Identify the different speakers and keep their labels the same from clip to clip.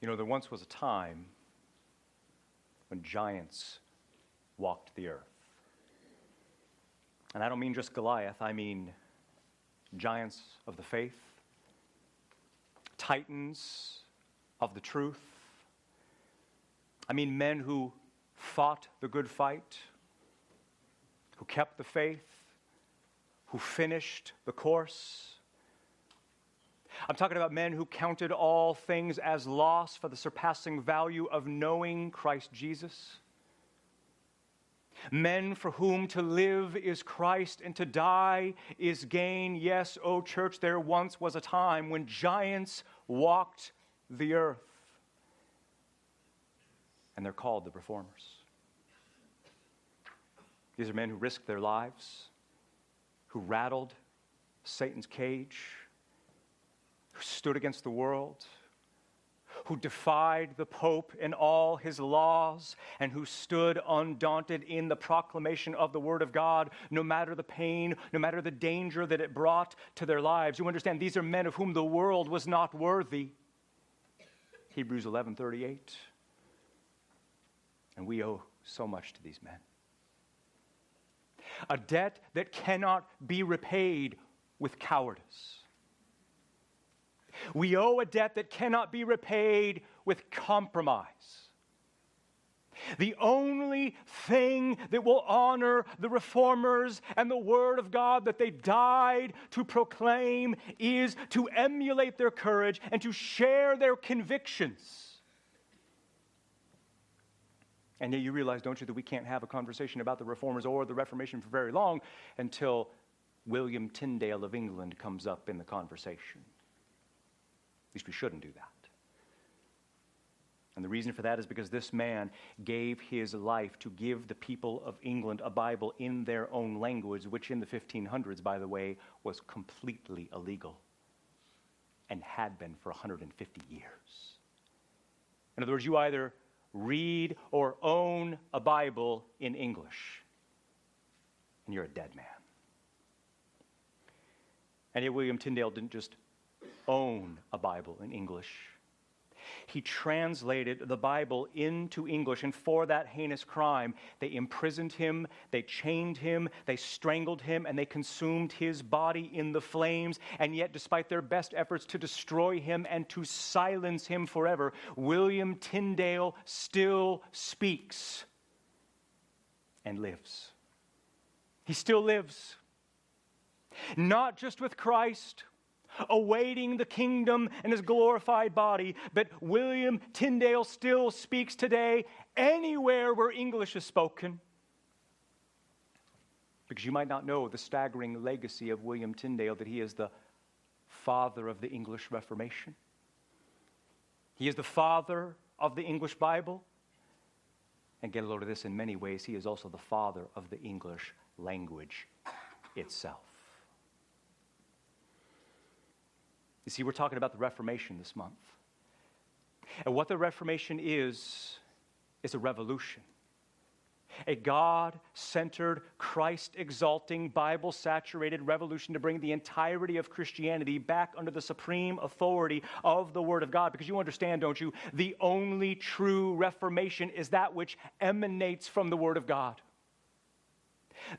Speaker 1: You know, there once was a time when giants walked the earth. And I don't mean just Goliath, I mean giants of the faith, titans of the truth. I mean men who fought the good fight, who kept the faith, who finished the course. I'm talking about men who counted all things as loss for the surpassing value of knowing Christ Jesus. Men for whom to live is Christ and to die is gain. Yes, O oh church, there once was a time when giants walked the earth. And they're called the reformers. These are men who risked their lives, who rattled Satan's cage, who stood against the world, who defied the Pope and all his laws, and who stood undaunted in the proclamation of the Word of God, no matter the pain, no matter the danger that it brought to their lives. You understand, these are men of whom the world was not worthy. Hebrews 11 38. And we owe so much to these men. A debt that cannot be repaid with cowardice we owe a debt that cannot be repaid with compromise. The only thing that will honor the reformers and the Word of God that they died to proclaim is to emulate their courage and to share their convictions. And yet, you realize, don't you, that we can't have a conversation about the reformers or the Reformation for very long until William Tyndale of England comes up in the conversation. At least we shouldn't do that. And the reason for that is because this man gave his life to give the people of England a Bible in their own language, which in the 1500s, by the way, was completely illegal and had been for 150 years. In other words, you either read or own a Bible in English, and you're a dead man. And yet, William Tyndale didn't just own a Bible in English. He translated the Bible into English, and for that heinous crime, they imprisoned him, they chained him, they strangled him, and they consumed his body in the flames. And yet, despite their best efforts to destroy him and to silence him forever, William Tyndale still speaks and lives. He still lives. Not just with Christ awaiting the kingdom and his glorified body. But William Tyndale still speaks today anywhere where English is spoken. Because you might not know the staggering legacy of William Tyndale that he is the father of the English Reformation. He is the father of the English Bible. And get a load of this in many ways, he is also the father of the English language itself. You see, we're talking about the Reformation this month. And what the Reformation is, is a revolution. A God centered, Christ exalting, Bible saturated revolution to bring the entirety of Christianity back under the supreme authority of the Word of God. Because you understand, don't you? The only true Reformation is that which emanates from the Word of God.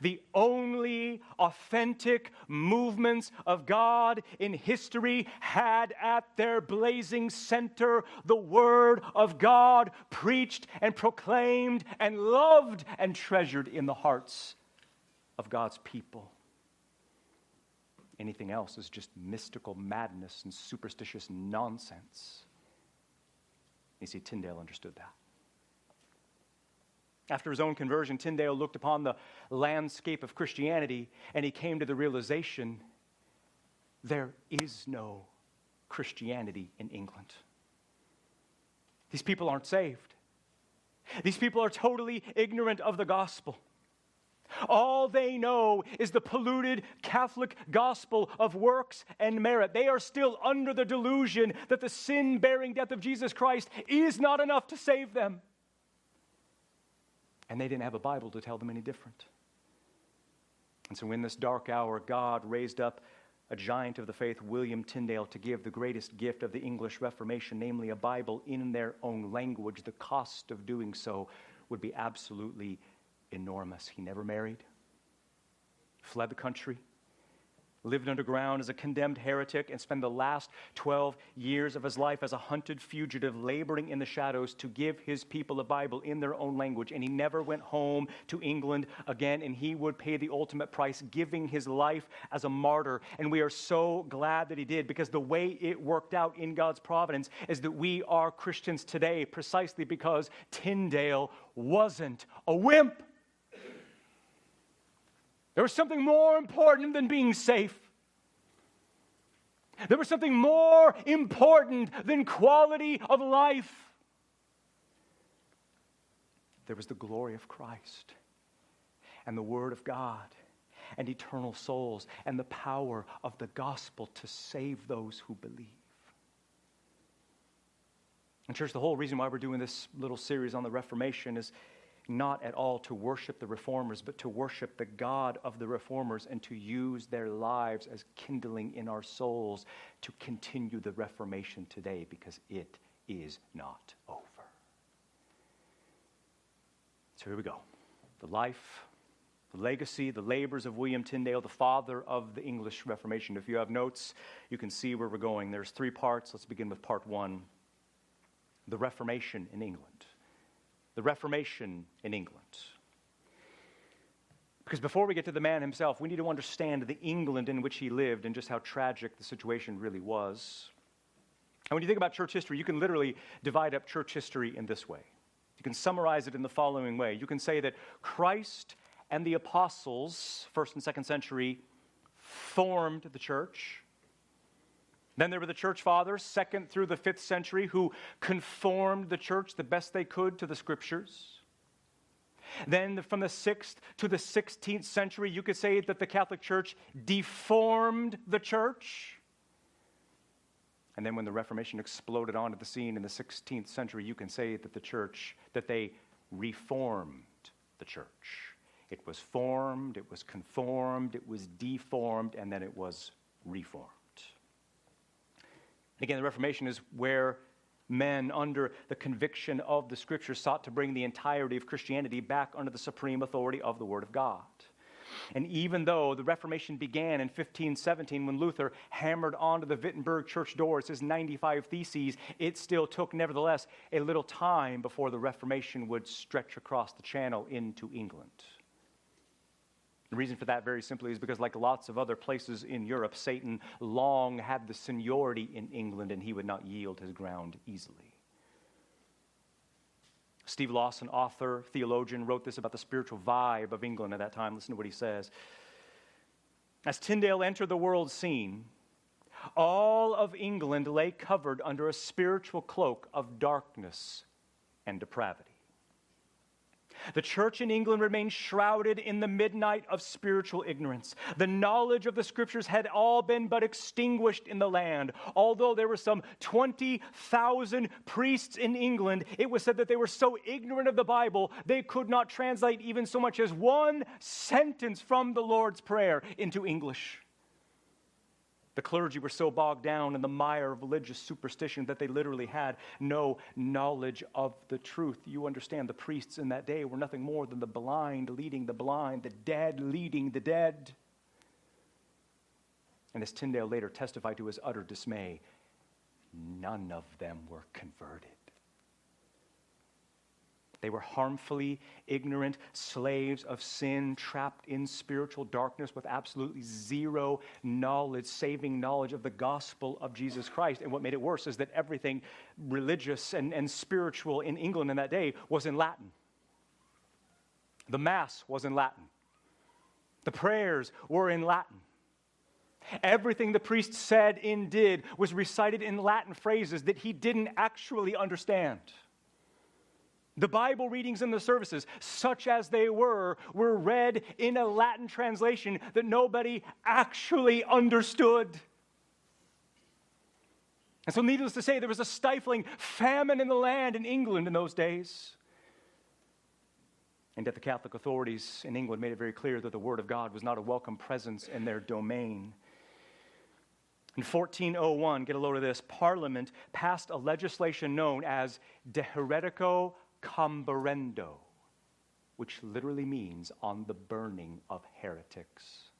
Speaker 1: The only authentic movements of God in history had at their blazing center the Word of God preached and proclaimed and loved and treasured in the hearts of God's people. Anything else is just mystical madness and superstitious nonsense. You see, Tyndale understood that. After his own conversion, Tyndale looked upon the landscape of Christianity and he came to the realization there is no Christianity in England. These people aren't saved. These people are totally ignorant of the gospel. All they know is the polluted Catholic gospel of works and merit. They are still under the delusion that the sin bearing death of Jesus Christ is not enough to save them and they didn't have a Bible to tell them any different. And so, in this dark hour, God raised up a giant of the faith, William Tyndale, to give the greatest gift of the English Reformation, namely a Bible in their own language. The cost of doing so would be absolutely enormous. He never married, fled the country lived underground as a condemned heretic, and spent the last 12 years of his life as a hunted fugitive, laboring in the shadows to give his people a Bible in their own language. And he never went home to England again, and he would pay the ultimate price, giving his life as a martyr. And we are so glad that he did, because the way it worked out in God's providence is that we are Christians today precisely because Tyndale wasn't a wimp. There was something more important than being safe. There was something more important than quality of life. There was the glory of Christ and the Word of God and eternal souls and the power of the gospel to save those who believe. And, church, the whole reason why we're doing this little series on the Reformation is not at all to worship the reformers, but to worship the God of the reformers and to use their lives as kindling in our souls to continue the Reformation today because it is not over. So here we go. The life, the legacy, the labors of William Tyndale, the father of the English Reformation. If you have notes, you can see where we're going. There's three parts. Let's begin with part one the Reformation in England the Reformation in England. Because before we get to the man himself, we need to understand the England in which he lived and just how tragic the situation really was. And when you think about church history, you can literally divide up church history in this way. You can summarize it in the following way. You can say that Christ and the apostles, first and second century, formed the church. Then there were the church fathers, second through the fifth century, who conformed the church the best they could to the scriptures. Then from the 6th to the 16th century, you could say that the Catholic Church deformed the church. And then when the Reformation exploded onto the scene in the 16th century, you can say that the church, that they reformed the church. It was formed, it was conformed, it was deformed, and then it was reformed. Again, the Reformation is where men, under the conviction of the Scriptures, sought to bring the entirety of Christianity back under the supreme authority of the Word of God. And even though the Reformation began in 1517 when Luther hammered onto the Wittenberg church doors his 95 Theses, it still took, nevertheless, a little time before the Reformation would stretch across the channel into England. The reason for that, very simply, is because, like lots of other places in Europe, Satan long had the seniority in England and he would not yield his ground easily. Steve Lawson, author, theologian, wrote this about the spiritual vibe of England at that time. Listen to what he says. As Tyndale entered the world scene, all of England lay covered under a spiritual cloak of darkness and depravity. The church in England remained shrouded in the midnight of spiritual ignorance. The knowledge of the scriptures had all been but extinguished in the land. Although there were some 20,000 priests in England, it was said that they were so ignorant of the Bible, they could not translate even so much as one sentence from the Lord's Prayer into English. The clergy were so bogged down in the mire of religious superstition that they literally had no knowledge of the truth. You understand, the priests in that day were nothing more than the blind leading the blind, the dead leading the dead. And as Tyndale later testified to his utter dismay, none of them were converted. They were harmfully ignorant slaves of sin, trapped in spiritual darkness with absolutely zero knowledge, saving knowledge of the gospel of Jesus Christ. And what made it worse is that everything religious and, and spiritual in England in that day was in Latin. The Mass was in Latin, the prayers were in Latin. Everything the priest said and did was recited in Latin phrases that he didn't actually understand. The Bible readings in the services, such as they were, were read in a Latin translation that nobody actually understood. And so, needless to say, there was a stifling famine in the land in England in those days. And yet, the Catholic authorities in England made it very clear that the Word of God was not a welcome presence in their domain. In 1401, get a load of this, Parliament passed a legislation known as De Heretico Comburendo, which literally means on the burning of heretics.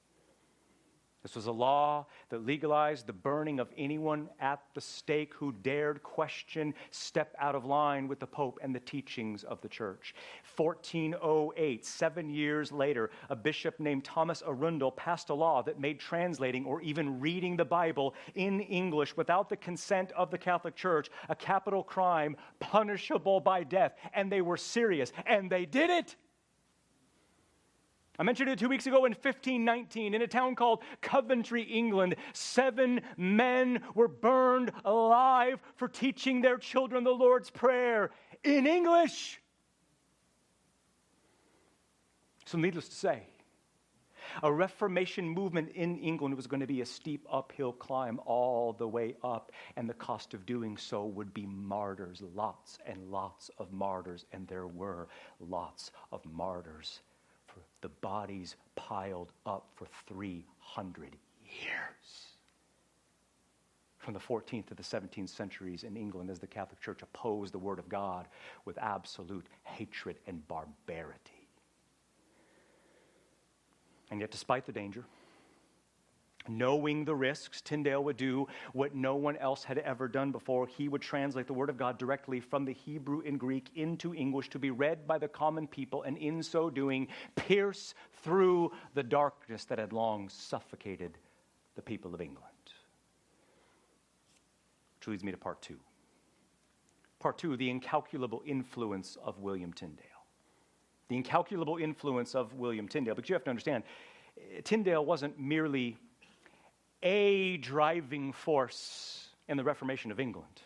Speaker 1: This was a law that legalized the burning of anyone at the stake who dared question, step out of line with the Pope and the teachings of the church. 1408, seven years later, a bishop named Thomas Arundel passed a law that made translating or even reading the Bible in English without the consent of the Catholic Church a capital crime punishable by death. And they were serious, and they did it. I mentioned it two weeks ago in 1519 in a town called Coventry, England. Seven men were burned alive for teaching their children the Lord's Prayer in English. So, needless to say, a Reformation movement in England was going to be a steep uphill climb all the way up, and the cost of doing so would be martyrs, lots and lots of martyrs, and there were lots of martyrs the bodies piled up for 300 years. From the 14th to the 17th centuries in England, as the Catholic Church opposed the Word of God with absolute hatred and barbarity. And yet, despite the danger, Knowing the risks, Tyndale would do what no one else had ever done before. He would translate the Word of God directly from the Hebrew and Greek into English to be read by the common people, and in so doing, pierce through the darkness that had long suffocated the people of England. Which leads me to part two. Part two the incalculable influence of William Tyndale. The incalculable influence of William Tyndale. But you have to understand, Tyndale wasn't merely a driving force in the Reformation of England.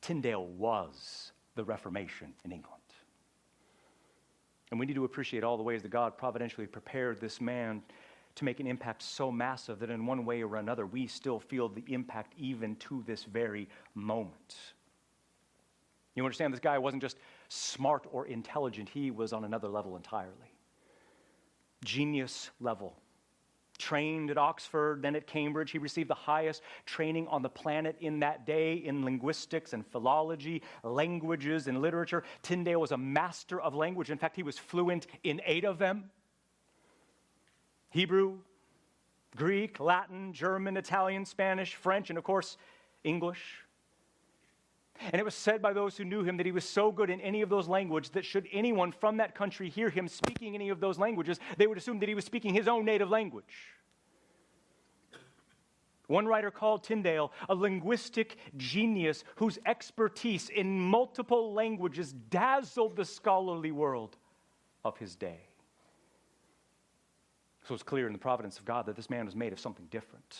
Speaker 1: Tyndale was the Reformation in England. And we need to appreciate all the ways that God providentially prepared this man to make an impact so massive that in one way or another we still feel the impact even to this very moment. You understand, this guy wasn't just smart or intelligent, he was on another level entirely. Genius level trained at Oxford, then at Cambridge. He received the highest training on the planet in that day in linguistics and philology, languages, and literature. Tyndale was a master of language. In fact, he was fluent in eight of them Hebrew, Greek, Latin, German, Italian, Spanish, French, and of course, English. And it was said by those who knew him that he was so good in any of those languages that should anyone from that country hear him speaking any of those languages, they would assume that he was speaking his own native language. One writer called Tyndale a linguistic genius whose expertise in multiple languages dazzled the scholarly world of his day. So it's clear in the providence of God that this man was made of something different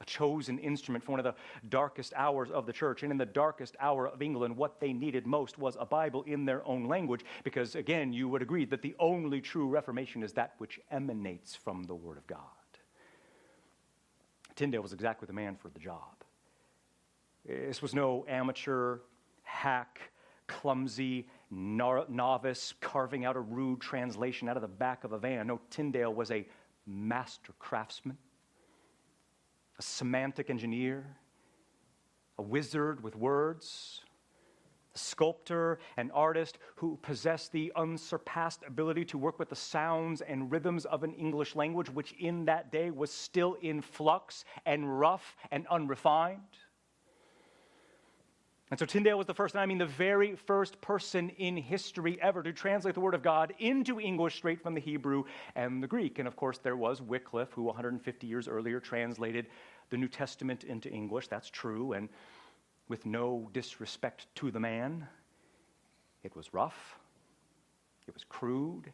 Speaker 1: a chosen instrument for one of the darkest hours of the church. And in the darkest hour of England, what they needed most was a Bible in their own language, because again, you would agree that the only true Reformation is that which emanates from the Word of God. Tyndale was exactly the man for the job. This was no amateur, hack, clumsy novice carving out a rude translation out of the back of a van. No, Tyndale was a master craftsman a semantic engineer, a wizard with words, a sculptor, an artist who possessed the unsurpassed ability to work with the sounds and rhythms of an English language, which in that day was still in flux and rough and unrefined. And so Tyndale was the first, and I mean the very first person in history ever to translate the Word of God into English straight from the Hebrew and the Greek. And of course, there was Wycliffe, who 150 years earlier translated the New Testament into English. That's true. And with no disrespect to the man, it was rough, it was crude,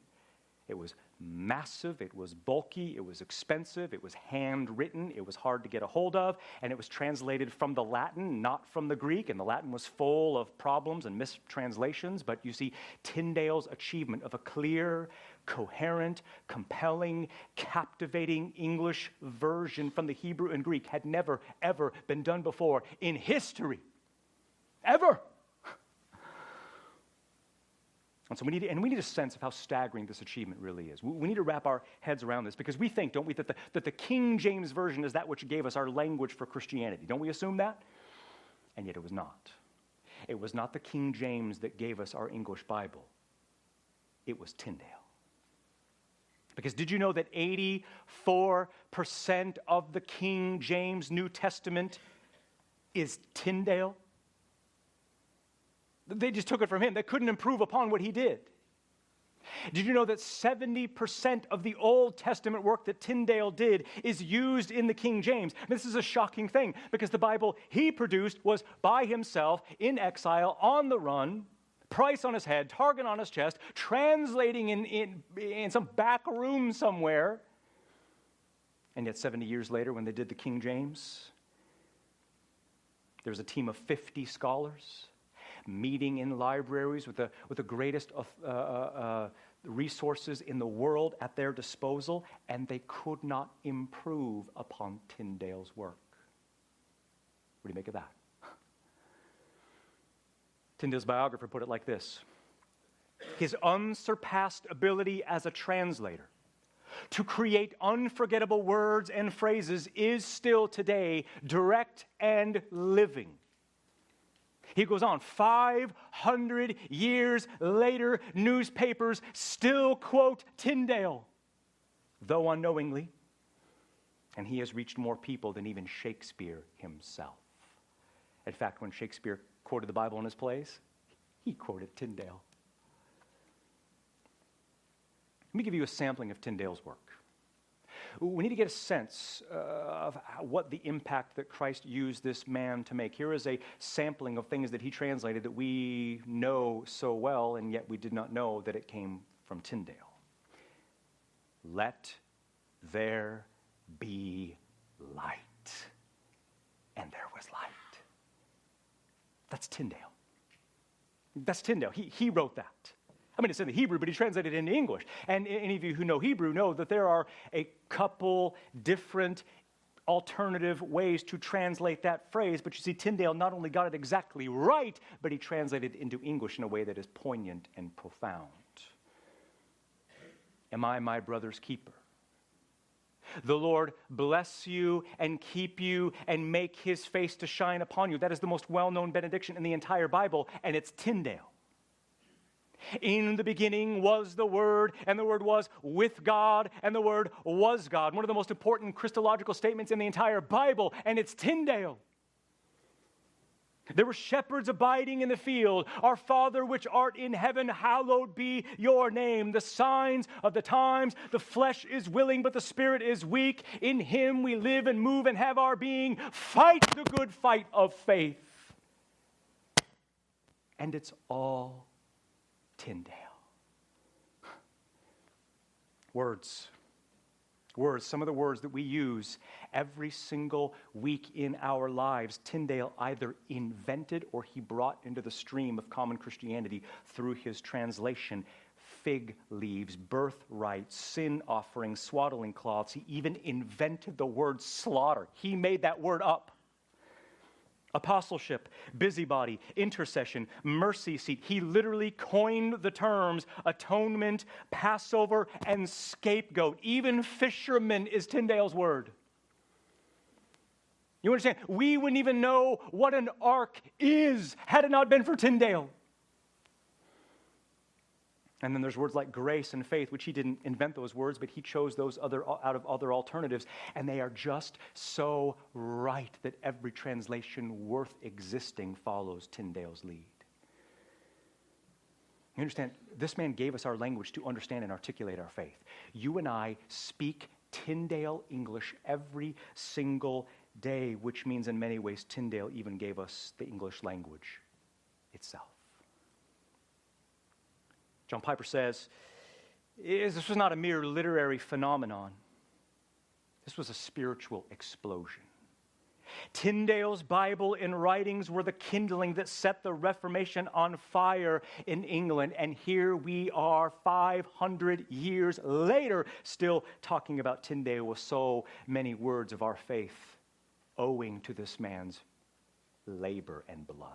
Speaker 1: it was massive, it was bulky, it was expensive, it was handwritten, it was hard to get a hold of, and it was translated from the Latin, not from the Greek, and the Latin was full of problems and mistranslations. But you see, Tyndale's achievement of a clear, coherent, compelling, captivating English version from the Hebrew and Greek had never, ever been done before in history. Ever. And so we need, and we need a sense of how staggering this achievement really is. We, we need to wrap our heads around this because we think, don't we, that the, that the King James Version is that which gave us our language for Christianity. Don't we assume that? And yet it was not. It was not the King James that gave us our English Bible, it was Tyndale. Because did you know that 84% of the King James New Testament is Tyndale? They just took it from him. They couldn't improve upon what he did. Did you know that 70% of the Old Testament work that Tyndale did is used in the King James? This is a shocking thing because the Bible he produced was by himself in exile, on the run, price on his head, target on his chest, translating in, in, in some back room somewhere. And yet, 70 years later, when they did the King James, there was a team of 50 scholars meeting in libraries with the, with the greatest uh, uh, uh, resources in the world at their disposal, and they could not improve upon Tyndale's work. What do you make of that? Tyndale's biographer put it like this His unsurpassed ability as a translator to create unforgettable words and phrases is still today direct and living. He goes on, 500 years later, newspapers still quote Tyndale, though unknowingly. And he has reached more people than even Shakespeare himself. In fact, when Shakespeare quoted the Bible in his plays, he quoted Tyndale. Let me give you a sampling of Tyndale's work. We need to get a sense uh, of what the impact that Christ used this man to make. Here is a sampling of things that he translated that we know so well, and yet we did not know that it came from Tyndale. Let there be light. And there was light. That's Tyndale. That's Tyndale. He, he wrote that. I mean, it's in the Hebrew, but he translated it into English. And any of you who know Hebrew know that there are a couple different alternative ways to translate that phrase. But you see, Tyndale not only got it exactly right, but he translated it into English in a way that is poignant and profound. Am I my brother's keeper? The Lord bless you and keep you and make his face to shine upon you. That is the most well known benediction in the entire Bible, and it's Tyndale. In the beginning was the Word, and the Word was with God, and the Word was God. One of the most important Christological statements in the entire Bible, and it's Tyndale. There were shepherds abiding in the field. Our Father which art in heaven, hallowed be your name. The signs of the times, the flesh is willing, but the spirit is weak. In him we live and move and have our being. Fight the good fight of faith. And it's all Tyndale. Words. Words, some of the words that we use every single week in our lives, Tyndale either invented or he brought into the stream of common Christianity through his translation fig leaves, birthright, sin offerings, swaddling cloths. He even invented the word slaughter. He made that word up apostleship, busybody, intercession, mercy seat. He literally coined the terms atonement, Passover, and scapegoat. Even fisherman is Tyndale's word. You understand? We wouldn't even know what an ark is had it not been for Tyndale. And then there's words like grace and faith, which he didn't invent those words, but he chose those other, out of other alternatives. And they are just so right that every translation worth existing follows Tyndale's lead. You understand? This man gave us our language to understand and articulate our faith. You and I speak Tyndale English every single day, which means in many ways Tyndale even gave us the English language itself. John Piper says this was not a mere literary phenomenon, this was a spiritual explosion. Tyndale's Bible and writings were the kindling that set the Reformation on fire in England. And here we are 500 years later, still talking about Tyndale with so many words of our faith, owing to this man's labor and blood.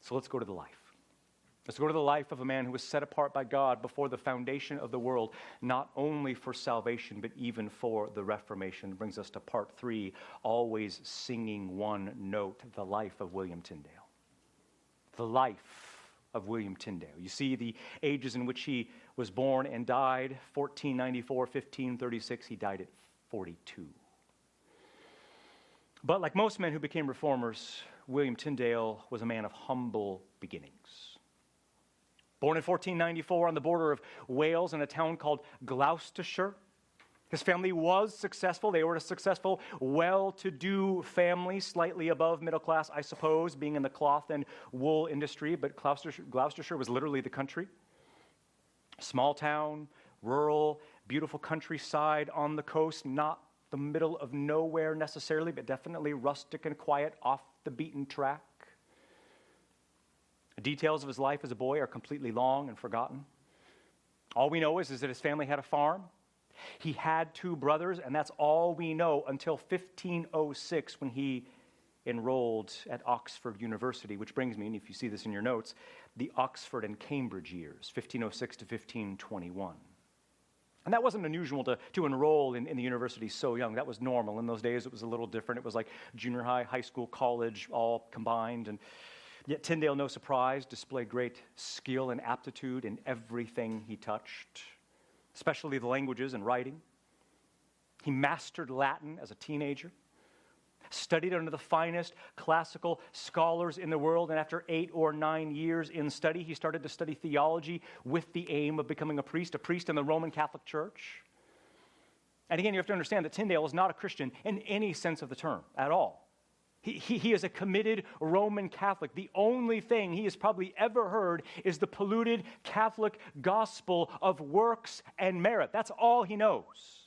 Speaker 1: So let's go to the life. Let's go to the life of a man who was set apart by God before the foundation of the world, not only for salvation, but even for the Reformation. It Brings us to part three, always singing one note the life of William Tyndale. The life of William Tyndale. You see the ages in which he was born and died 1494, 1536. He died at 42. But like most men who became reformers, William Tyndale was a man of humble beginnings. Born in 1494 on the border of Wales in a town called Gloucestershire, his family was successful. They were a successful, well to do family, slightly above middle class, I suppose, being in the cloth and wool industry, but Gloucestershire, Gloucestershire was literally the country. Small town, rural, beautiful countryside on the coast, not the middle of nowhere necessarily, but definitely rustic and quiet, off the beaten track. The details of his life as a boy are completely long and forgotten. All we know is, is that his family had a farm. He had two brothers, and that's all we know until 1506 when he enrolled at Oxford University, which brings me, and if you see this in your notes, the Oxford and Cambridge years, 1506 to 1521. And that wasn't unusual to, to enroll in, in the university so young. That was normal. In those days, it was a little different. It was like junior high, high school, college, all combined. And Yet Tyndale, no surprise, displayed great skill and aptitude in everything he touched, especially the languages and writing. He mastered Latin as a teenager, studied under the finest classical scholars in the world, and after eight or nine years in study, he started to study theology with the aim of becoming a priest, a priest in the Roman Catholic Church. And again, you have to understand that Tyndale is not a Christian in any sense of the term at all. He, he, he, is a committed Roman Catholic. The only thing he has probably ever heard is the polluted Catholic gospel of works and merit. That's all he knows.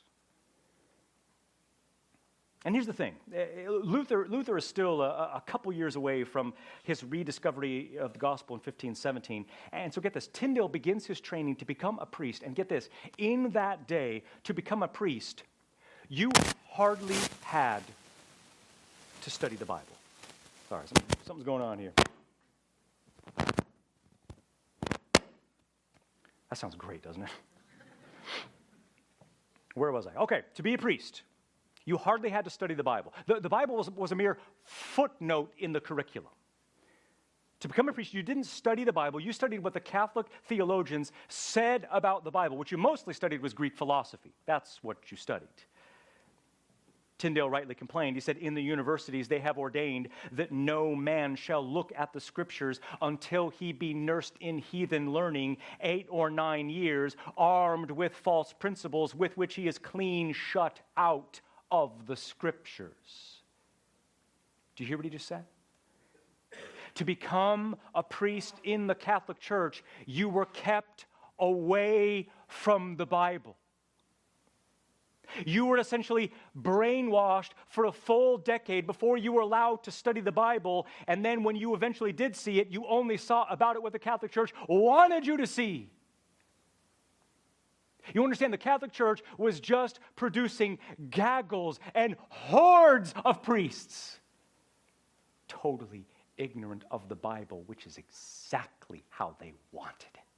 Speaker 1: And here's the thing eh, eh, Luther, Luther is still a, a, couple years away from his rediscovery of the gospel in 1517. And so get this Tyndale begins his training to become a priest. And get this in that day, to become a priest, you hardly had to study the Bible. Sorry, something's going on here. That sounds great, doesn't it? Where was I? Okay, to be a priest, you hardly had to study the Bible. The, the Bible was, was a mere footnote in the curriculum. To become a priest, you didn't study the Bible, you studied what the Catholic theologians said about the Bible. What you mostly studied was Greek philosophy. That's what you studied. Tyndale rightly complained. He said, In the universities, they have ordained that no man shall look at the scriptures until he be nursed in heathen learning eight or nine years, armed with false principles with which he is clean shut out of the scriptures. Do you hear what he just said? To become a priest in the Catholic Church, you were kept away from the Bible. You were essentially brainwashed for a full decade before you were allowed to study the Bible. And then when you eventually did see it, you only saw about it what the Catholic Church wanted you to see. You understand, the Catholic Church was just producing gaggles and hordes of priests, totally ignorant of the Bible, which is exactly how they wanted it.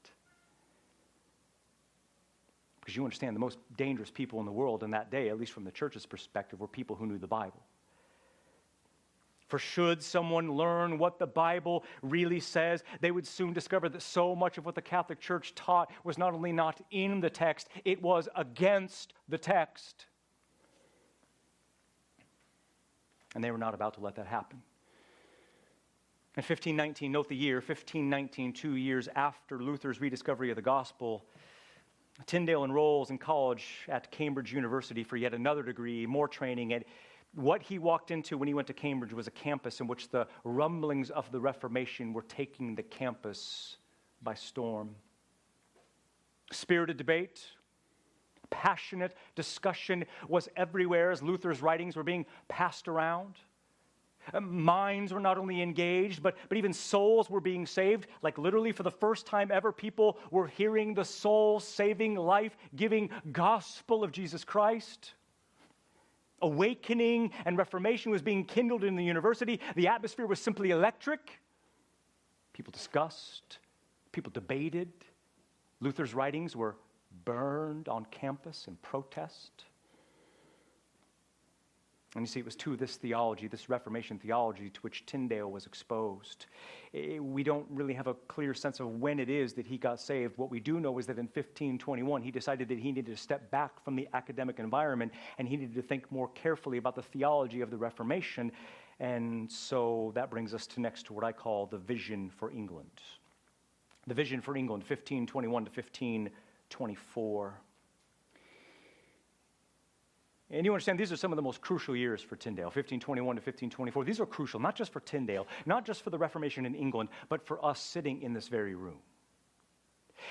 Speaker 1: Because you understand the most dangerous people in the world in that day, at least from the church's perspective, were people who knew the Bible. For should someone learn what the Bible really says, they would soon discover that so much of what the Catholic Church taught was not only not in the text, it was against the text. And they were not about to let that happen. In 1519, note the year, 1519, two years after Luther's rediscovery of the gospel, Tyndale enrolls in college at Cambridge University for yet another degree, more training. And what he walked into when he went to Cambridge was a campus in which the rumblings of the Reformation were taking the campus by storm. Spirited debate, passionate discussion was everywhere as Luther's writings were being passed around. Uh, minds were not only engaged, but, but even souls were being saved. Like literally, for the first time ever, people were hearing the soul saving, life giving gospel of Jesus Christ. Awakening and reformation was being kindled in the university. The atmosphere was simply electric. People discussed, People debated. Luther's writings were burned on campus in protest. And you see, it was to this theology, this Reformation theology, to which Tyndale was exposed. We don't really have a clear sense of when it is that he got saved. What we do know is that in 1521, he decided that he needed to step back from the academic environment and he needed to think more carefully about the theology of the Reformation. And so that brings us to next to what I call the vision for England. The vision for England, 1521 to 1524. And you understand these are some of the most crucial years for Tyndale, 1521 to 1524. These are crucial, not just for Tyndale, not just for the Reformation in England, but for us sitting in this very room.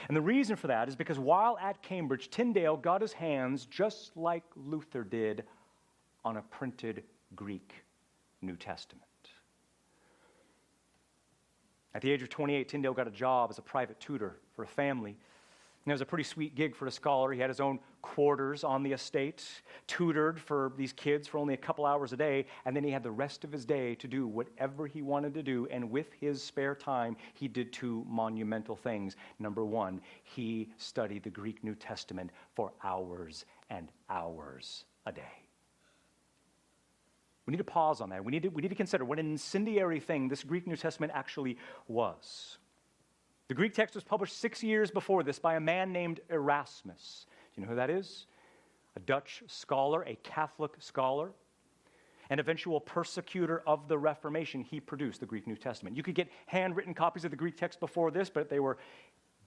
Speaker 1: And the reason for that is because while at Cambridge, Tyndale got his hands, just like Luther did, on a printed Greek New Testament. At the age of 28, Tyndale got a job as a private tutor for a family and it was a pretty sweet gig for a scholar. He had his own quarters on the estate, tutored for these kids for only a couple hours a day, and then he had the rest of his day to do whatever he wanted to do. And with his spare time, he did two monumental things. Number one, he studied the Greek New Testament for hours and hours a day. We need to pause on that. We need to, we need to consider what an incendiary thing this Greek New Testament actually was. The Greek text was published six years before this by a man named Erasmus. Do you know who that is? A Dutch scholar, a Catholic scholar, an eventual persecutor of the Reformation. He produced the Greek New Testament. You could get handwritten copies of the Greek text before this, but they were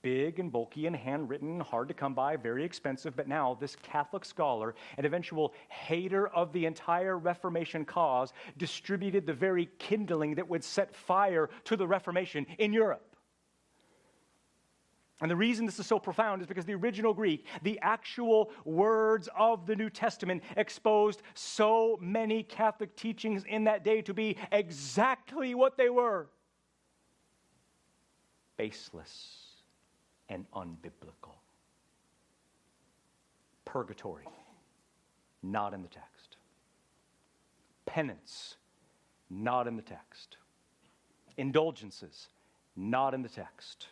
Speaker 1: big and bulky and handwritten, hard to come by, very expensive. But now, this Catholic scholar, an eventual hater of the entire Reformation cause, distributed the very kindling that would set fire to the Reformation in Europe. And the reason this is so profound is because the original Greek, the actual words of the New Testament, exposed so many Catholic teachings in that day to be exactly what they were baseless and unbiblical. Purgatory, not in the text. Penance, not in the text. Indulgences, not in the text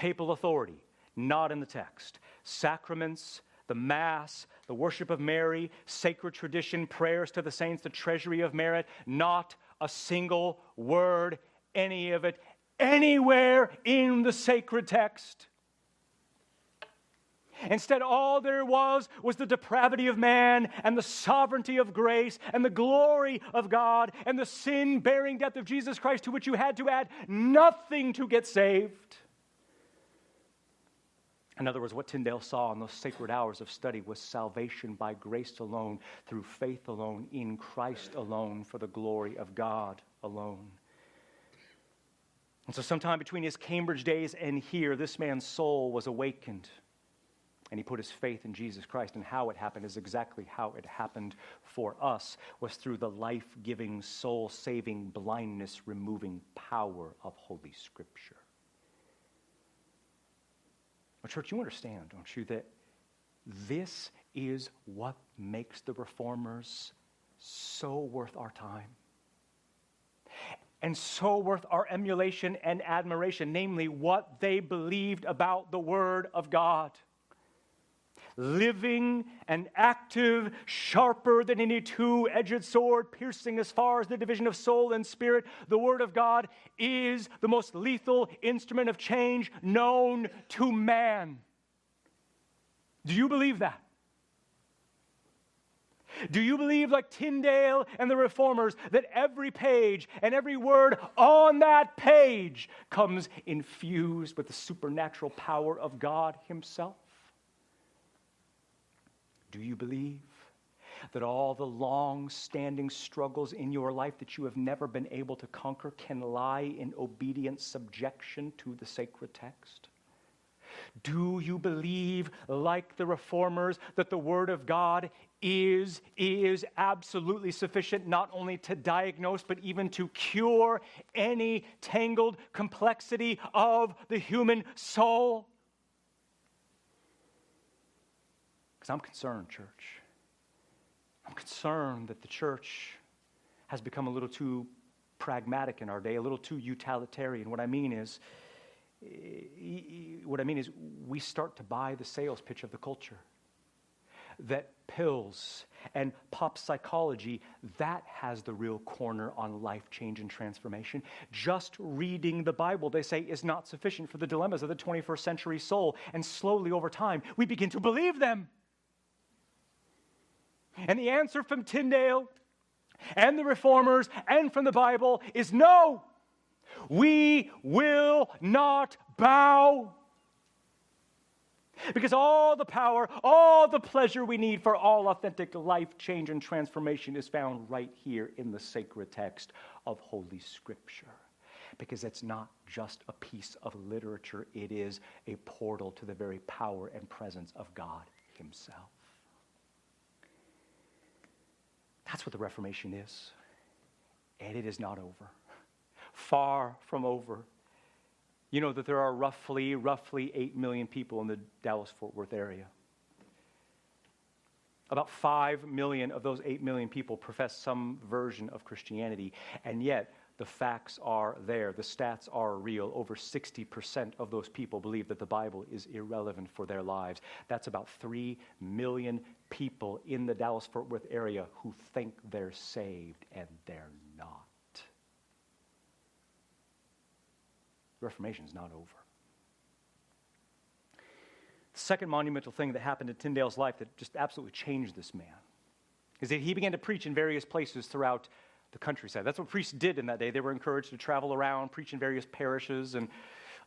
Speaker 1: papal authority, not in the text. Sacraments, the Mass, the worship of Mary, sacred tradition, prayers to the saints, the treasury of merit, not a single word, any of it, anywhere in the sacred text. Instead, all there was was the depravity of man and the sovereignty of grace and the glory of God and the sin bearing death of Jesus Christ to which you had to add nothing to get saved. In other words, what Tyndale saw in those sacred hours of study was salvation by grace alone, through faith alone, in Christ alone, for the glory of God alone. And so, sometime between his Cambridge days and here, this man's soul was awakened. And he put his faith in Jesus Christ. And how it happened is exactly how it happened for us, was through the life giving, soul saving, blindness removing power of Holy Scripture. But, church, you understand, don't you, that this is what makes the reformers so worth our time and so worth our emulation and admiration, namely, what they believed about the Word of God living and active, sharper than any two edged sword, piercing as far as the division of soul and spirit. The Word of God is the most lethal instrument of change known to man. Do you believe that? Do you believe, like Tyndale and the reformers, that every page and every word on that page comes infused with the supernatural power of God Himself? Do you believe that all the long standing struggles in your life that you have never been able to conquer can lie in obedient subjection to the sacred text? Do you believe, like the reformers, that the Word of God is, is absolutely sufficient not only to diagnose, but even to cure any tangled complexity of the human soul? Because I'm concerned, church. I'm concerned that the church has become a little too pragmatic in our day, a little too utilitarian. What I mean is, what I mean is, we start to buy the sales pitch of the culture. That pills and pop psychology, that has the real corner on life change and transformation. Just reading the Bible, they say, is not sufficient for the dilemmas of the 21st century soul. And slowly over time, we begin to believe them. And the answer from Tyndale and the reformers and from the Bible is no. We will not bow. Because all the power, all the pleasure we need for all authentic life change and transformation is found right here in the sacred text of Holy Scripture. Because it's not just a piece of literature, it is a portal to the very power and presence of God Himself. That's what the Reformation is. And it is not over. Far from over. You know that there are roughly, roughly 8 million people in the Dallas Fort Worth area. About 5 million of those 8 million people profess some version of Christianity, and yet the facts are there. The stats are real. Over 60% of those people believe that the Bible is irrelevant for their lives. That's about 3 million people in the Dallas Fort Worth area who think they're saved and they're not. Reformation is not over. The second monumental thing that happened in Tyndale's life that just absolutely changed this man is that he began to preach in various places throughout the countryside. That's what priests did in that day. They were encouraged to travel around, preach in various parishes, and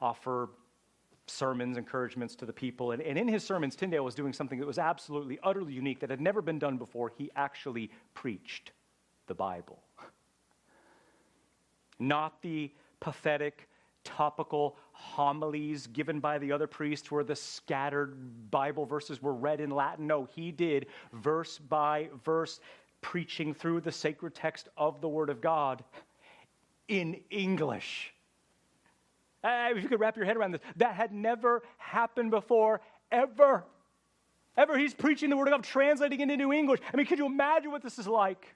Speaker 1: offer sermons, encouragements to the people. And, and in his sermons, Tyndale was doing something that was absolutely, utterly unique that had never been done before. He actually preached the Bible. Not the pathetic, topical homilies given by the other priests where the scattered Bible verses were read in Latin. No, he did verse by verse preaching through the sacred text of the Word of God in English. Uh, if you could wrap your head around this, that had never happened before, ever. Ever. He's preaching the Word of God, translating it into English. I mean, could you imagine what this is like?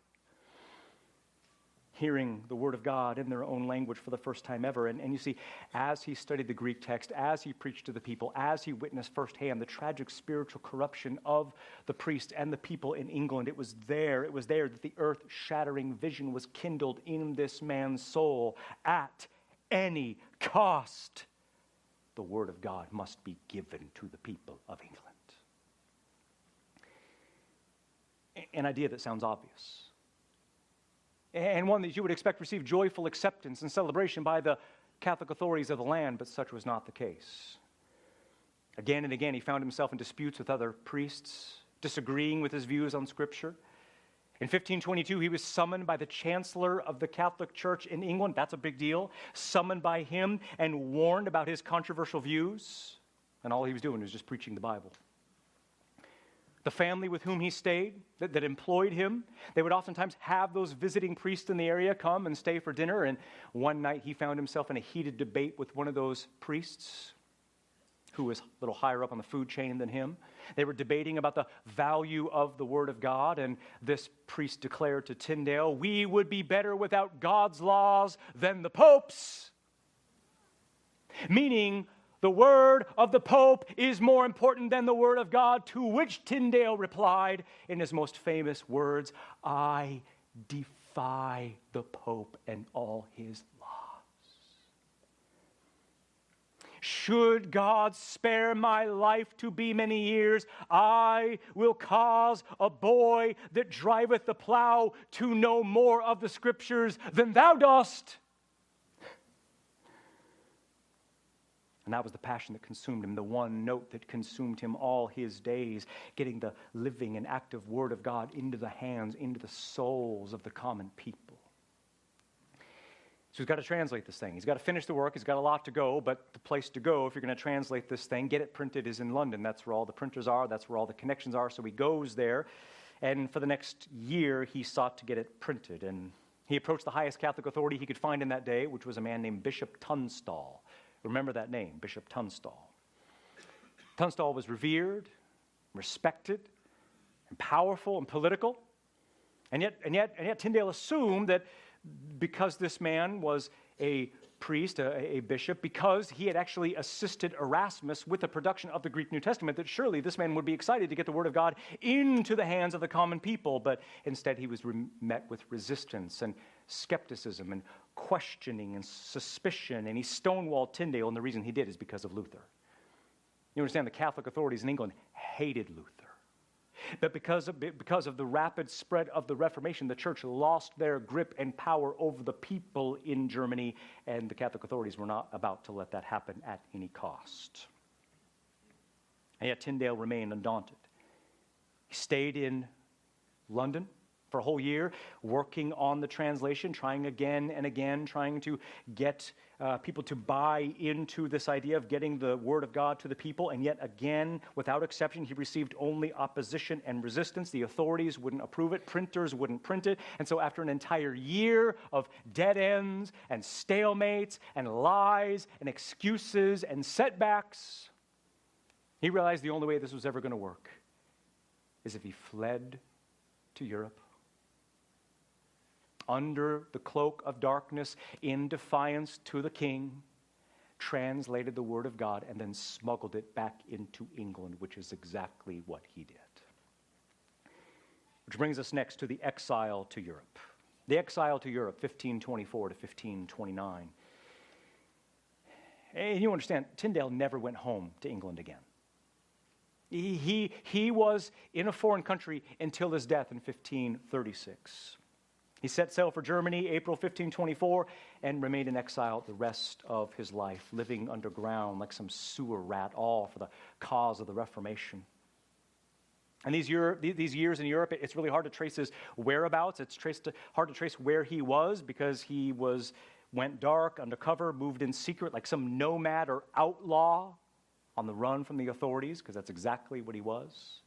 Speaker 1: Hearing the Word of God in their own language for the first time ever. And, and you see, as he studied the Greek text, as he preached to the people, as he witnessed firsthand the tragic spiritual corruption of the priest and the people in England, it was there, it was there that the earth shattering vision was kindled in this man's soul at any cost. The Word of God must be given to the people of England. An idea that sounds obvious and one that you would expect receive joyful acceptance and celebration by the Catholic authorities of the land, but such was not the case. Again and again, he found himself in disputes with other priests, disagreeing with his views on Scripture. In 1522, he was summoned by the Chancellor of the Catholic Church in England. That's a big deal. Summoned by him and warned about his controversial views. And all he was doing was just preaching the Bible the family with whom he stayed, that, that, employed him, they would oftentimes have those visiting priests in the area come and stay for dinner. And one night he found himself in a heated debate with one of those priests who was a little higher up on the food chain than him. They were debating about the value of the Word of God, and this priest declared to Tyndale, We would be better without God's laws than the Pope's. Meaning, the word of the Pope is more important than the word of God, to which Tyndale replied in his most famous words I defy the Pope and all his laws. Should God spare my life to be many years, I will cause a boy that driveth the plow to know more of the scriptures than thou dost. And that was the passion that consumed him, the one note that consumed him all his days, getting the living and active Word of God into the hands, into the souls of the common people. So he's got to translate this thing. He's got to finish the work. He's got a lot to go, but the place to go, if you're going to translate this thing, get it printed, is in London. That's where all the printers are, that's where all the connections are. So he goes there, and for the next year, he sought to get it printed. And he approached the highest Catholic authority he could find in that day, which was a man named Bishop Tunstall. Remember that name, Bishop Tunstall. Tunstall was revered, respected, and powerful and political. And yet, and yet, and yet Tyndale assumed that because this man was a priest, a, a, bishop, because he had actually assisted Erasmus with the production of the Greek New Testament, that surely this man would be excited to get the Word of God into the hands of the common people. But instead, he was re- met with resistance and skepticism and questioning and suspicion, and he stonewalled Tyndale, and the reason he did is because of Luther. You understand, the Catholic authorities in England hated Luther. But because of, because of the rapid spread of the Reformation, the church lost their grip and power over the people in Germany, and the Catholic authorities were not about to let that happen at any cost. And yet Tyndale remained undaunted. He stayed in London for a whole year, working on the translation, trying again and again, trying to get uh, people to buy into this idea of getting the Word of God to the people. And yet, again, without exception, he received only opposition and resistance. The authorities wouldn't approve it, printers wouldn't print it. And so, after an entire year of dead ends and stalemates and lies and excuses and setbacks, he realized the only way this was ever going to work is if he fled to Europe under the cloak of darkness in defiance to the king, translated the word of God, and then smuggled it back into England, which is exactly what he did. Which brings us next to the exile to Europe. The exile to Europe, 1524 to 1529. And you understand, Tyndale never went home to England again. He, he, he was in a foreign country until his death in 1536. He set sail for Germany April 1524 and remained in exile the rest of his life, living underground like some sewer rat, all for the cause of the Reformation. And these, these years in Europe, it's really hard to trace his whereabouts. It's traced hard to trace where he was because he was went dark, undercover, moved in secret like some nomad or outlaw on the run from the authorities, because that's exactly what he was.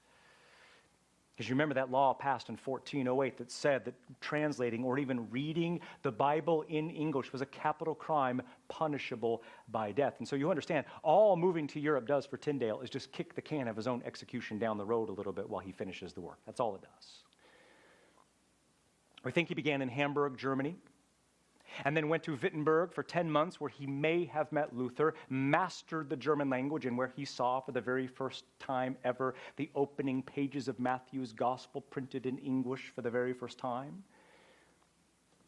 Speaker 1: Because you remember that law passed in 1408 that said that translating or even reading the Bible in English was a capital crime punishable by death. And so you understand, all moving to Europe does for Tyndale is just kick the can of his own execution down the road a little bit while he finishes the work. That's all it does. We think he began in Hamburg, Germany and then went to Wittenberg for 10 months, where he may have met Luther, mastered the German language, and where he saw for the very first time ever the opening pages of Matthew's gospel printed in English for the very first time.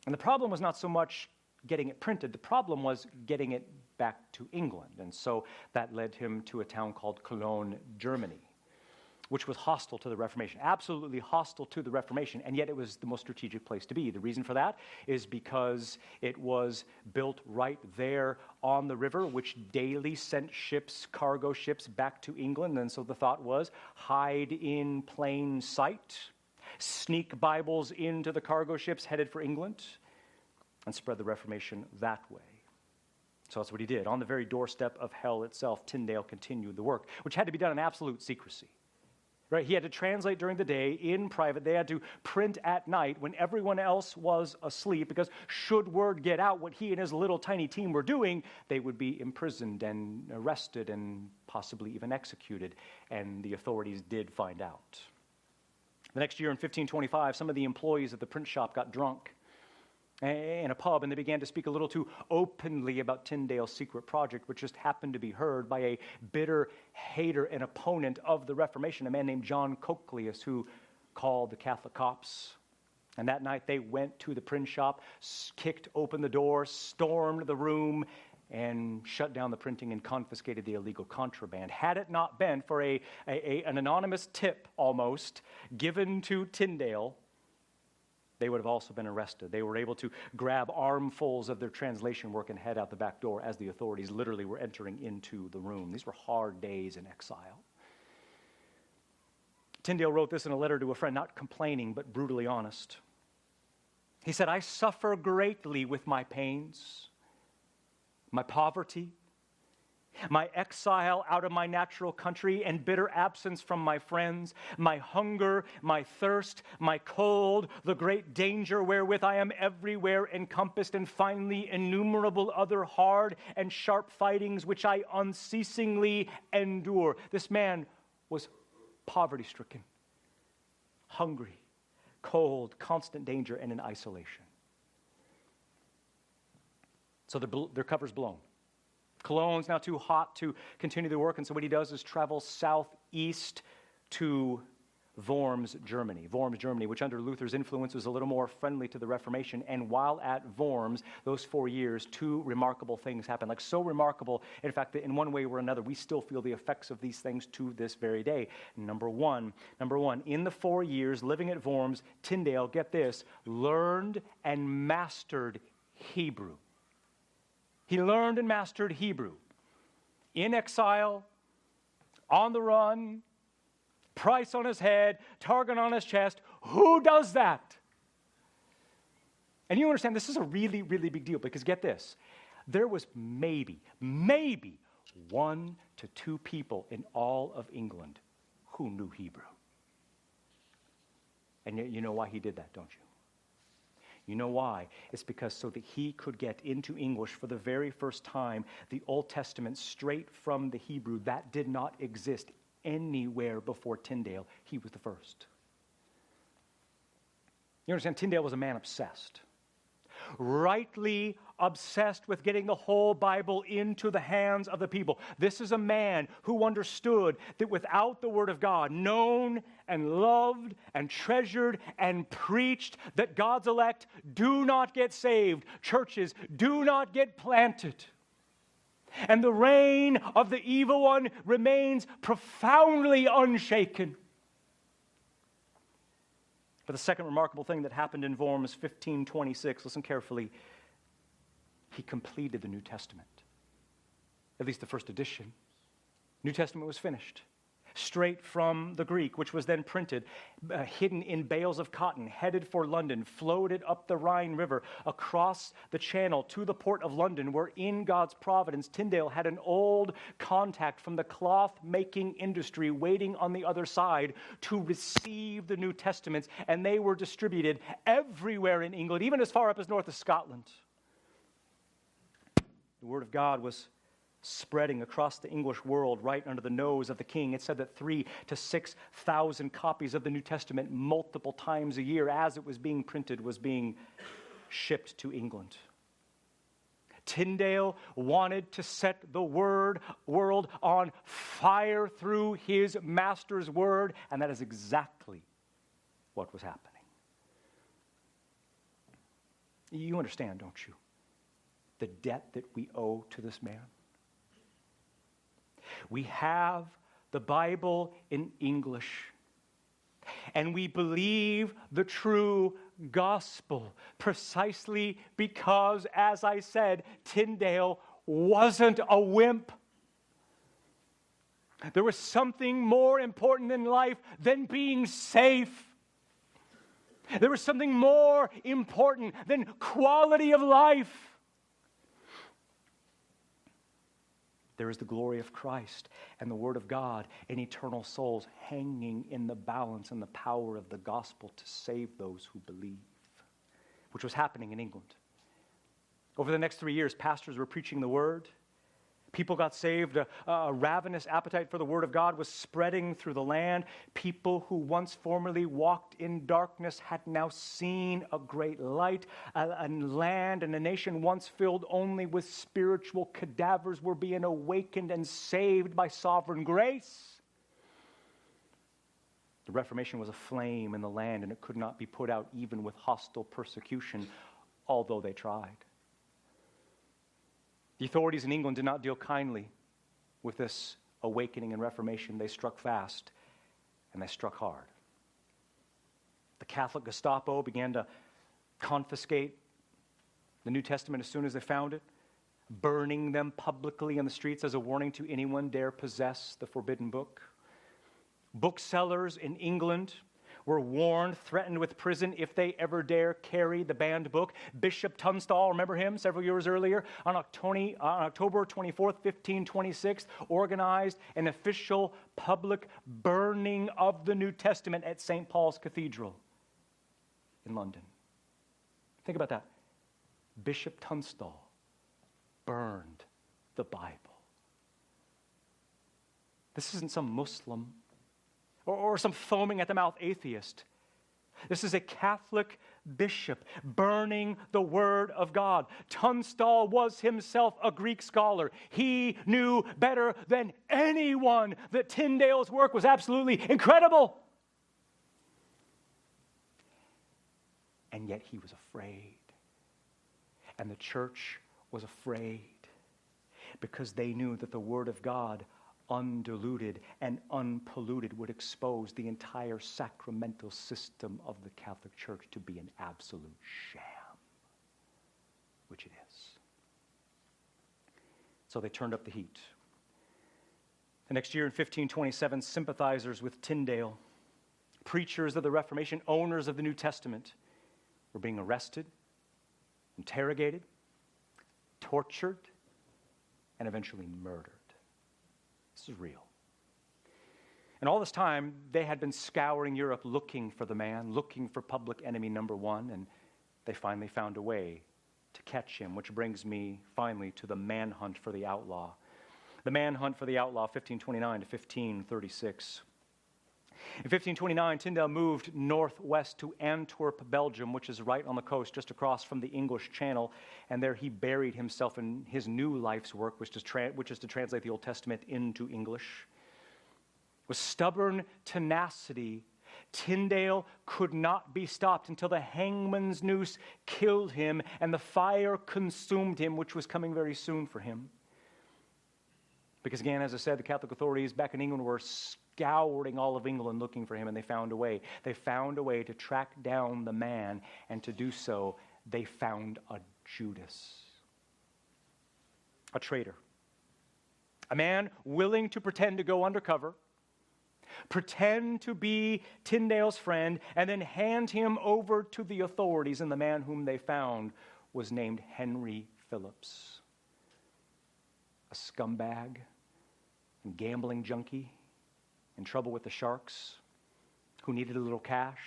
Speaker 1: And the problem was not so much getting it printed, the problem was getting it back to England. And so that led him to a town called Cologne, Germany which was hostile to the Reformation, absolutely hostile to the Reformation, and yet it was the most strategic place to be. The reason for that is because it was built right there on the river, which daily sent ships, cargo ships, back to England. And so the thought was hide in plain sight, sneak Bibles into the cargo ships headed for England, and spread the Reformation that way. So that's what he did. On the very doorstep of hell itself, Tyndale continued the work, which had to be done in absolute secrecy. Right? He had to translate during the day in private. They had to print at night when everyone else was asleep because, should word get out what he and his little tiny team were doing, they would be imprisoned and arrested and possibly even executed. And the authorities did find out. The next year in 1525, some of the employees of the print shop got drunk in a pub, and they began to speak a little too openly about Tyndale's secret project, which just happened to be heard by a bitter hater and opponent of the Reformation, a man named John Cochlaeus, who called the Catholic cops. And that night they went to the print shop, kicked open the door, stormed the room, and shut down the printing and confiscated the illegal contraband. Had it not been for a, a, a an anonymous tip almost given to Tyndale, they would have also been arrested. They were able to grab armfuls of their translation work and head out the back door as the authorities literally were entering into the room. These were hard days in exile. Tyndale wrote this in a letter to a friend, not complaining, but brutally honest. He said, I suffer greatly with my pains, my poverty, my exile out of my natural country and bitter absence from my friends, my hunger, my thirst, my cold, the great danger wherewith I am everywhere encompassed, and finally innumerable other hard and sharp fightings which I unceasingly endure. This man was poverty stricken, hungry, cold, constant danger, and in isolation. So their, their cover's blown. Cologne's now too hot to continue the work, and so what he does is travel southeast to Worms, Germany. Worms, Germany, which under Luther's influence was a little more friendly to the Reformation. And while at Worms, those four years, two remarkable things happened. Like so remarkable, in fact, that in one way or another, we still feel the effects of these things to this very day. Number one, number one, in the four years living at Worms, Tyndale, get this, learned and mastered Hebrew. He learned and mastered Hebrew. In exile, on the run, price on his head, target on his chest. Who does that? And you understand this is a really, really big deal because get this there was maybe, maybe one to two people in all of England who knew Hebrew. And you know why he did that, don't you? You know why? It's because so that he could get into English for the very first time the Old Testament straight from the Hebrew that did not exist anywhere before Tyndale. He was the first. You understand, Tyndale was a man obsessed. Rightly obsessed with getting the whole Bible into the hands of the people. This is a man who understood that without the Word of God, known and loved and treasured and preached, that God's elect do not get saved, churches do not get planted and the reign of the evil one remains profoundly unshaken. But the second remarkable thing that happened in Worms 1526, listen carefully, he completed the New Testament. At least the first edition. New Testament was finished straight from the Greek, which was then printed, uh, hidden in bales of cotton, headed for London, floated up the Rhine River, across the channel to the port of London, where in God's providence, Tyndale had an old contact from the cloth making industry waiting on the other side to receive the New Testaments, and they were distributed everywhere in England, even as far up as north of Scotland. The Word of God was spreading across the English world right under the nose of the king. It said that three to 6,000 copies of the New Testament multiple times a year as it was being printed was being shipped to England. Tyndale wanted to set the word world on fire through his master's word, and that is exactly what was happening. You understand, don't you? The debt that we owe to this man. We have the Bible in English. And we believe the true gospel precisely because, as I said, Tyndale wasn't a wimp. There was something more important in life than being safe. There was something more important than quality of life. There is the glory of Christ and the Word of God and eternal souls hanging in the balance and the power of the gospel to save those who believe, which was happening in England. Over the next three years, pastors were preaching the Word People got saved. A, a, ravenous appetite for the Word of God was spreading through the land. People who once formerly walked in darkness had now seen a great light. A, a land and a nation once filled only with spiritual cadavers were being awakened and saved by sovereign grace. The Reformation was a flame in the land, and it could not be put out even with hostile persecution, although they tried. The authorities in England did not deal kindly with this awakening and reformation. They struck fast and they struck hard. The Catholic Gestapo began to confiscate the New Testament as soon as they found it, burning them publicly in the streets as a warning to anyone dare possess the forbidden book. Booksellers in England were warned, threatened with prison if they ever dare carry the banned book. Bishop Tunstall, remember him several years earlier, on October uh, 24th, 1526, organized an official public burning of the New Testament at St. Paul's Cathedral in London. Think about that. Bishop Tunstall burned the Bible. This isn't some Muslim or, or some foaming at the mouth atheist. This is a Catholic bishop, burning the Word of God. Tunstall was himself a Greek scholar. He knew better than anyone that Tyndale's work was absolutely incredible. And yet he was afraid. And the church was afraid because they knew that the Word of God undiluted and unpolluted would expose the entire sacramental system of the Catholic Church to be an absolute sham, which it is. So they turned up the heat. The next year in 1527, sympathizers with Tyndale, preachers of the Reformation, owners of the New Testament, were being arrested, interrogated, tortured, and eventually murdered. This is real. And all this time, they had been scouring Europe looking for the man, looking for public enemy number one, and they finally found a way to catch him, which brings me finally to the manhunt for the outlaw. The manhunt for the outlaw, 1529 to 1536. In 1529, Tyndale moved northwest to Antwerp, Belgium, which is right on the coast just across from the English Channel, and there he buried himself in his new life's work, which is, tra- which is to translate the Old Testament into English. With stubborn tenacity, Tyndale could not be stopped until the hangman's noose killed him and the fire consumed him, which was coming very soon for him. Because, again, as I said, the Catholic authorities back in England were scouring all of England looking for him, and they found a way. They found a way to track down the man, and to do so, they found a Judas, a traitor, a man willing to pretend to go undercover, pretend to be Tyndale's friend, and then hand him over to the authorities. And the man whom they found was named Henry Phillips, a scumbag and gambling junkie in trouble with the sharks, who needed a little cash.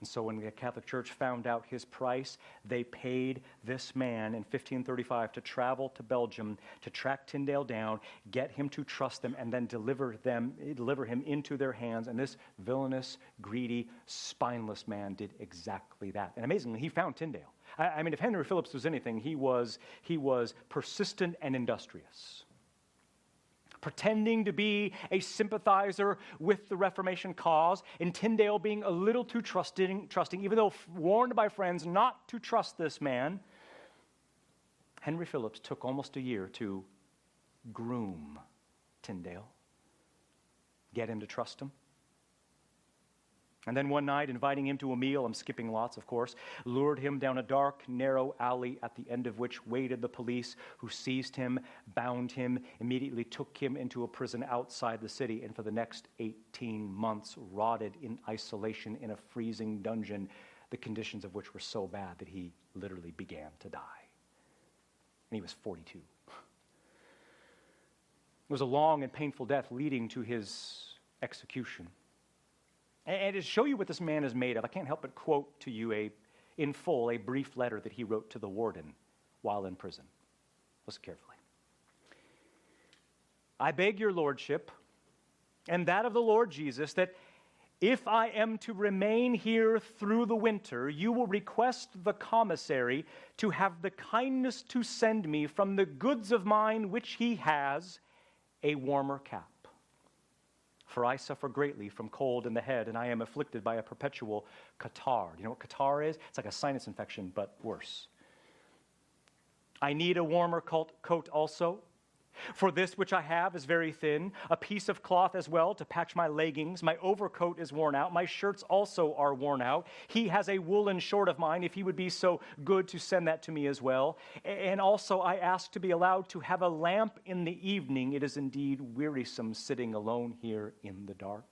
Speaker 1: And so when the Catholic Church found out his price, they paid this man in 1535 to travel to Belgium to track Tyndale down, get him to trust them, and then deliver them, deliver him into their hands. And this villainous, greedy, spineless man did exactly that. And amazingly, he found Tyndale. I, I mean, if Henry Phillips was anything, he was, he was persistent and industrious pretending to be a sympathizer with the Reformation cause, and Tyndale being a little too trusting, trusting even though warned by friends not to trust this man. Henry Phillips took almost a year to groom Tyndale, get him to trust him. And then one night, inviting him to a meal, I'm skipping lots, of course, lured him down a dark, narrow alley at the end of which waited the police, who seized him, bound him, immediately took him into a prison outside the city, and for the next 18 months rotted in isolation in a freezing dungeon, the conditions of which were so bad that he literally began to die. And he was 42. It was a long and painful death leading to his execution. And to show you what this man is made of, I can't help but quote to you a, in full a brief letter that he wrote to the warden while in prison. Listen carefully. I beg your lordship and that of the Lord Jesus that if I am to remain here through the winter, you will request the commissary to have the kindness to send me from the goods of mine which he has a warmer cap. For I suffer greatly from cold in the head, and I am afflicted by a perpetual catarrh. Do you know what catarrh is? It's like a sinus infection, but worse. I need a warmer coat also, for this which I have is very thin, a piece of cloth as well to patch my leggings. My overcoat is worn out. My shirts also are worn out. He has a woolen short of mine, if he would be so good to send that to me as well. And also, I ask to be allowed to have a lamp in the evening. It is indeed wearisome sitting alone here in the dark.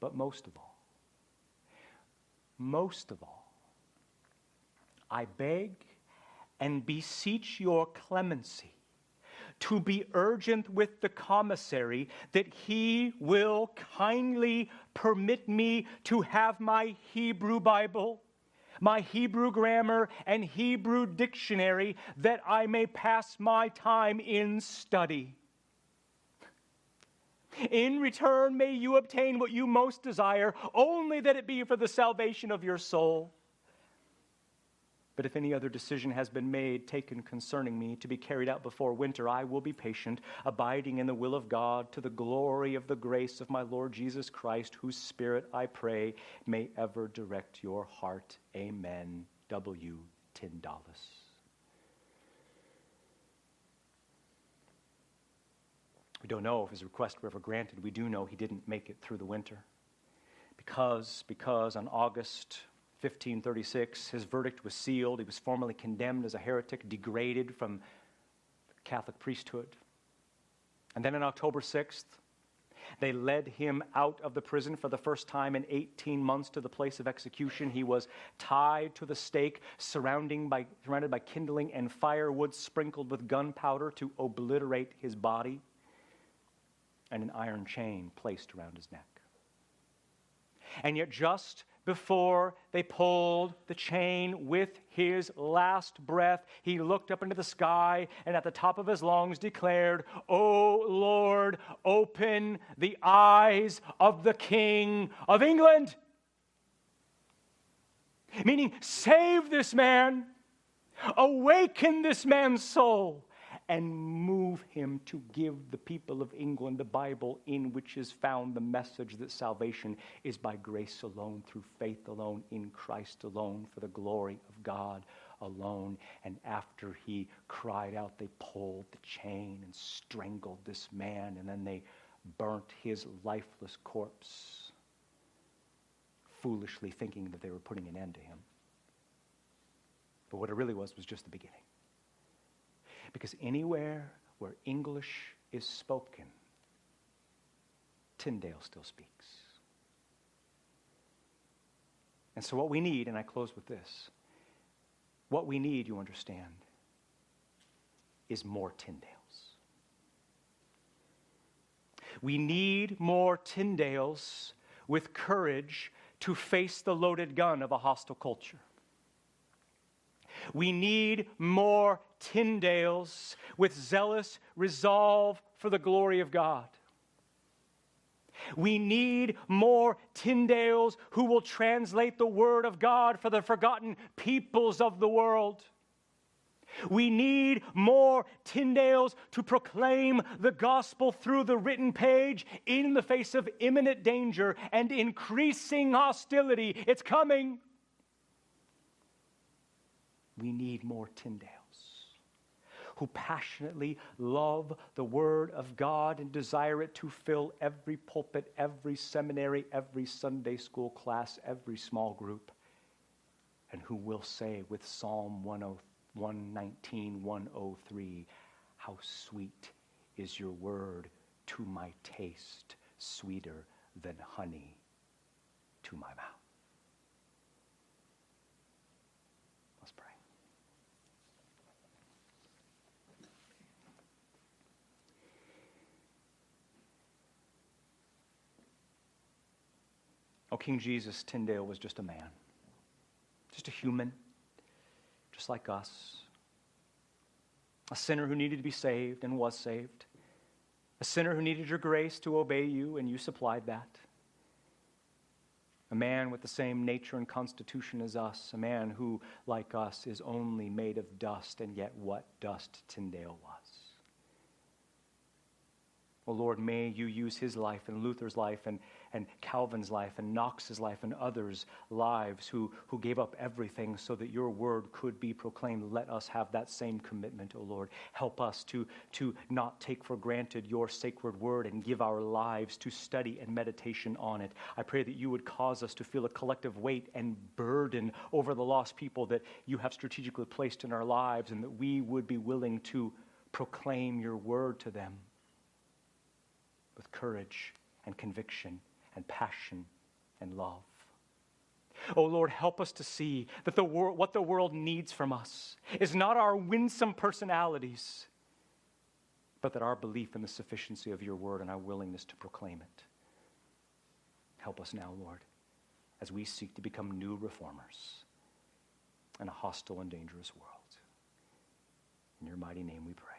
Speaker 1: But most of all, most of all, I beg and beseech your clemency to be urgent with the commissary that he will kindly permit me to have my Hebrew Bible, my Hebrew grammar, and Hebrew dictionary that I may pass my time in study. In return, may you obtain what you most desire, only that it be for the salvation of your soul. But if any other decision has been made, taken concerning me, to be carried out before winter, I will be patient, abiding in the will of God, to the glory of the grace of my Lord Jesus Christ, whose Spirit, I pray, may ever direct your heart. Amen. W. Tyndalis. We don't know if his request were ever granted. We do know he didn't make it through the winter. Because, because on August 1536, his verdict was sealed. He was formally condemned as a heretic, degraded from Catholic priesthood. And then on October 6th, they led him out of the prison for the first time in 18 months to the place of execution. He was tied to the stake, surrounding by, surrounded by kindling and firewood sprinkled with gunpowder to obliterate his body and an iron chain placed around his neck. And yet, just before they pulled the chain with his last breath, he looked up into the sky and at the top of his lungs declared, O Lord, open the eyes of the King of England. Meaning, save this man, awaken this man's soul and move him to give the people of England the Bible in which is found the message that salvation is by grace alone, through faith alone, in Christ alone, for the glory of God alone. And after he cried out, they pulled the chain and strangled this man, and then they burnt his lifeless corpse, foolishly thinking that they were putting an end to him. But what it really was was just the beginning. Because anywhere where English is spoken, Tyndale still speaks. And so, what we need, and I close with this what we need, you understand, is more Tyndales. We need more Tyndales with courage to face the loaded gun of a hostile culture. We need more Tyndales with zealous resolve for the glory of God. We need more Tyndales who will translate the Word of God for the forgotten peoples of the world. We need more Tyndales to proclaim the gospel through the written page in the face of imminent danger and increasing hostility. It's coming. We need more Tyndales who passionately love the Word of God and desire it to fill every pulpit, every seminary, every Sunday school class, every small group, and who will say with Psalm 119, 103, How sweet is your Word to my taste, sweeter than honey to my mouth. Oh, King Jesus, Tyndale was just a man, just a human, just like us. A sinner who needed to be saved and was saved. A sinner who needed your grace to obey you, and you supplied that. A man with the same nature and constitution as us. A man who, like us, is only made of dust, and yet what dust Tyndale was. Oh Lord, may you use his life and Luther's life and, and Calvin's life and Knox's life and others' lives who, who gave up everything so that your word could be proclaimed. Let us have that same commitment, O Lord. Help us to, to not take for granted your sacred word and give our lives to study and meditation on it. I pray that you would cause us to feel a collective weight and burden over the lost people that you have strategically placed in our lives and that we would be willing to proclaim your word to them with courage and conviction and passion and love. Oh Lord, help us to see that the wor- what the world needs from us is not our winsome personalities, but that our belief in the sufficiency of your word and our willingness to proclaim it. Help us now, Lord, as we seek to become new reformers in a hostile and dangerous world. In your mighty name we pray.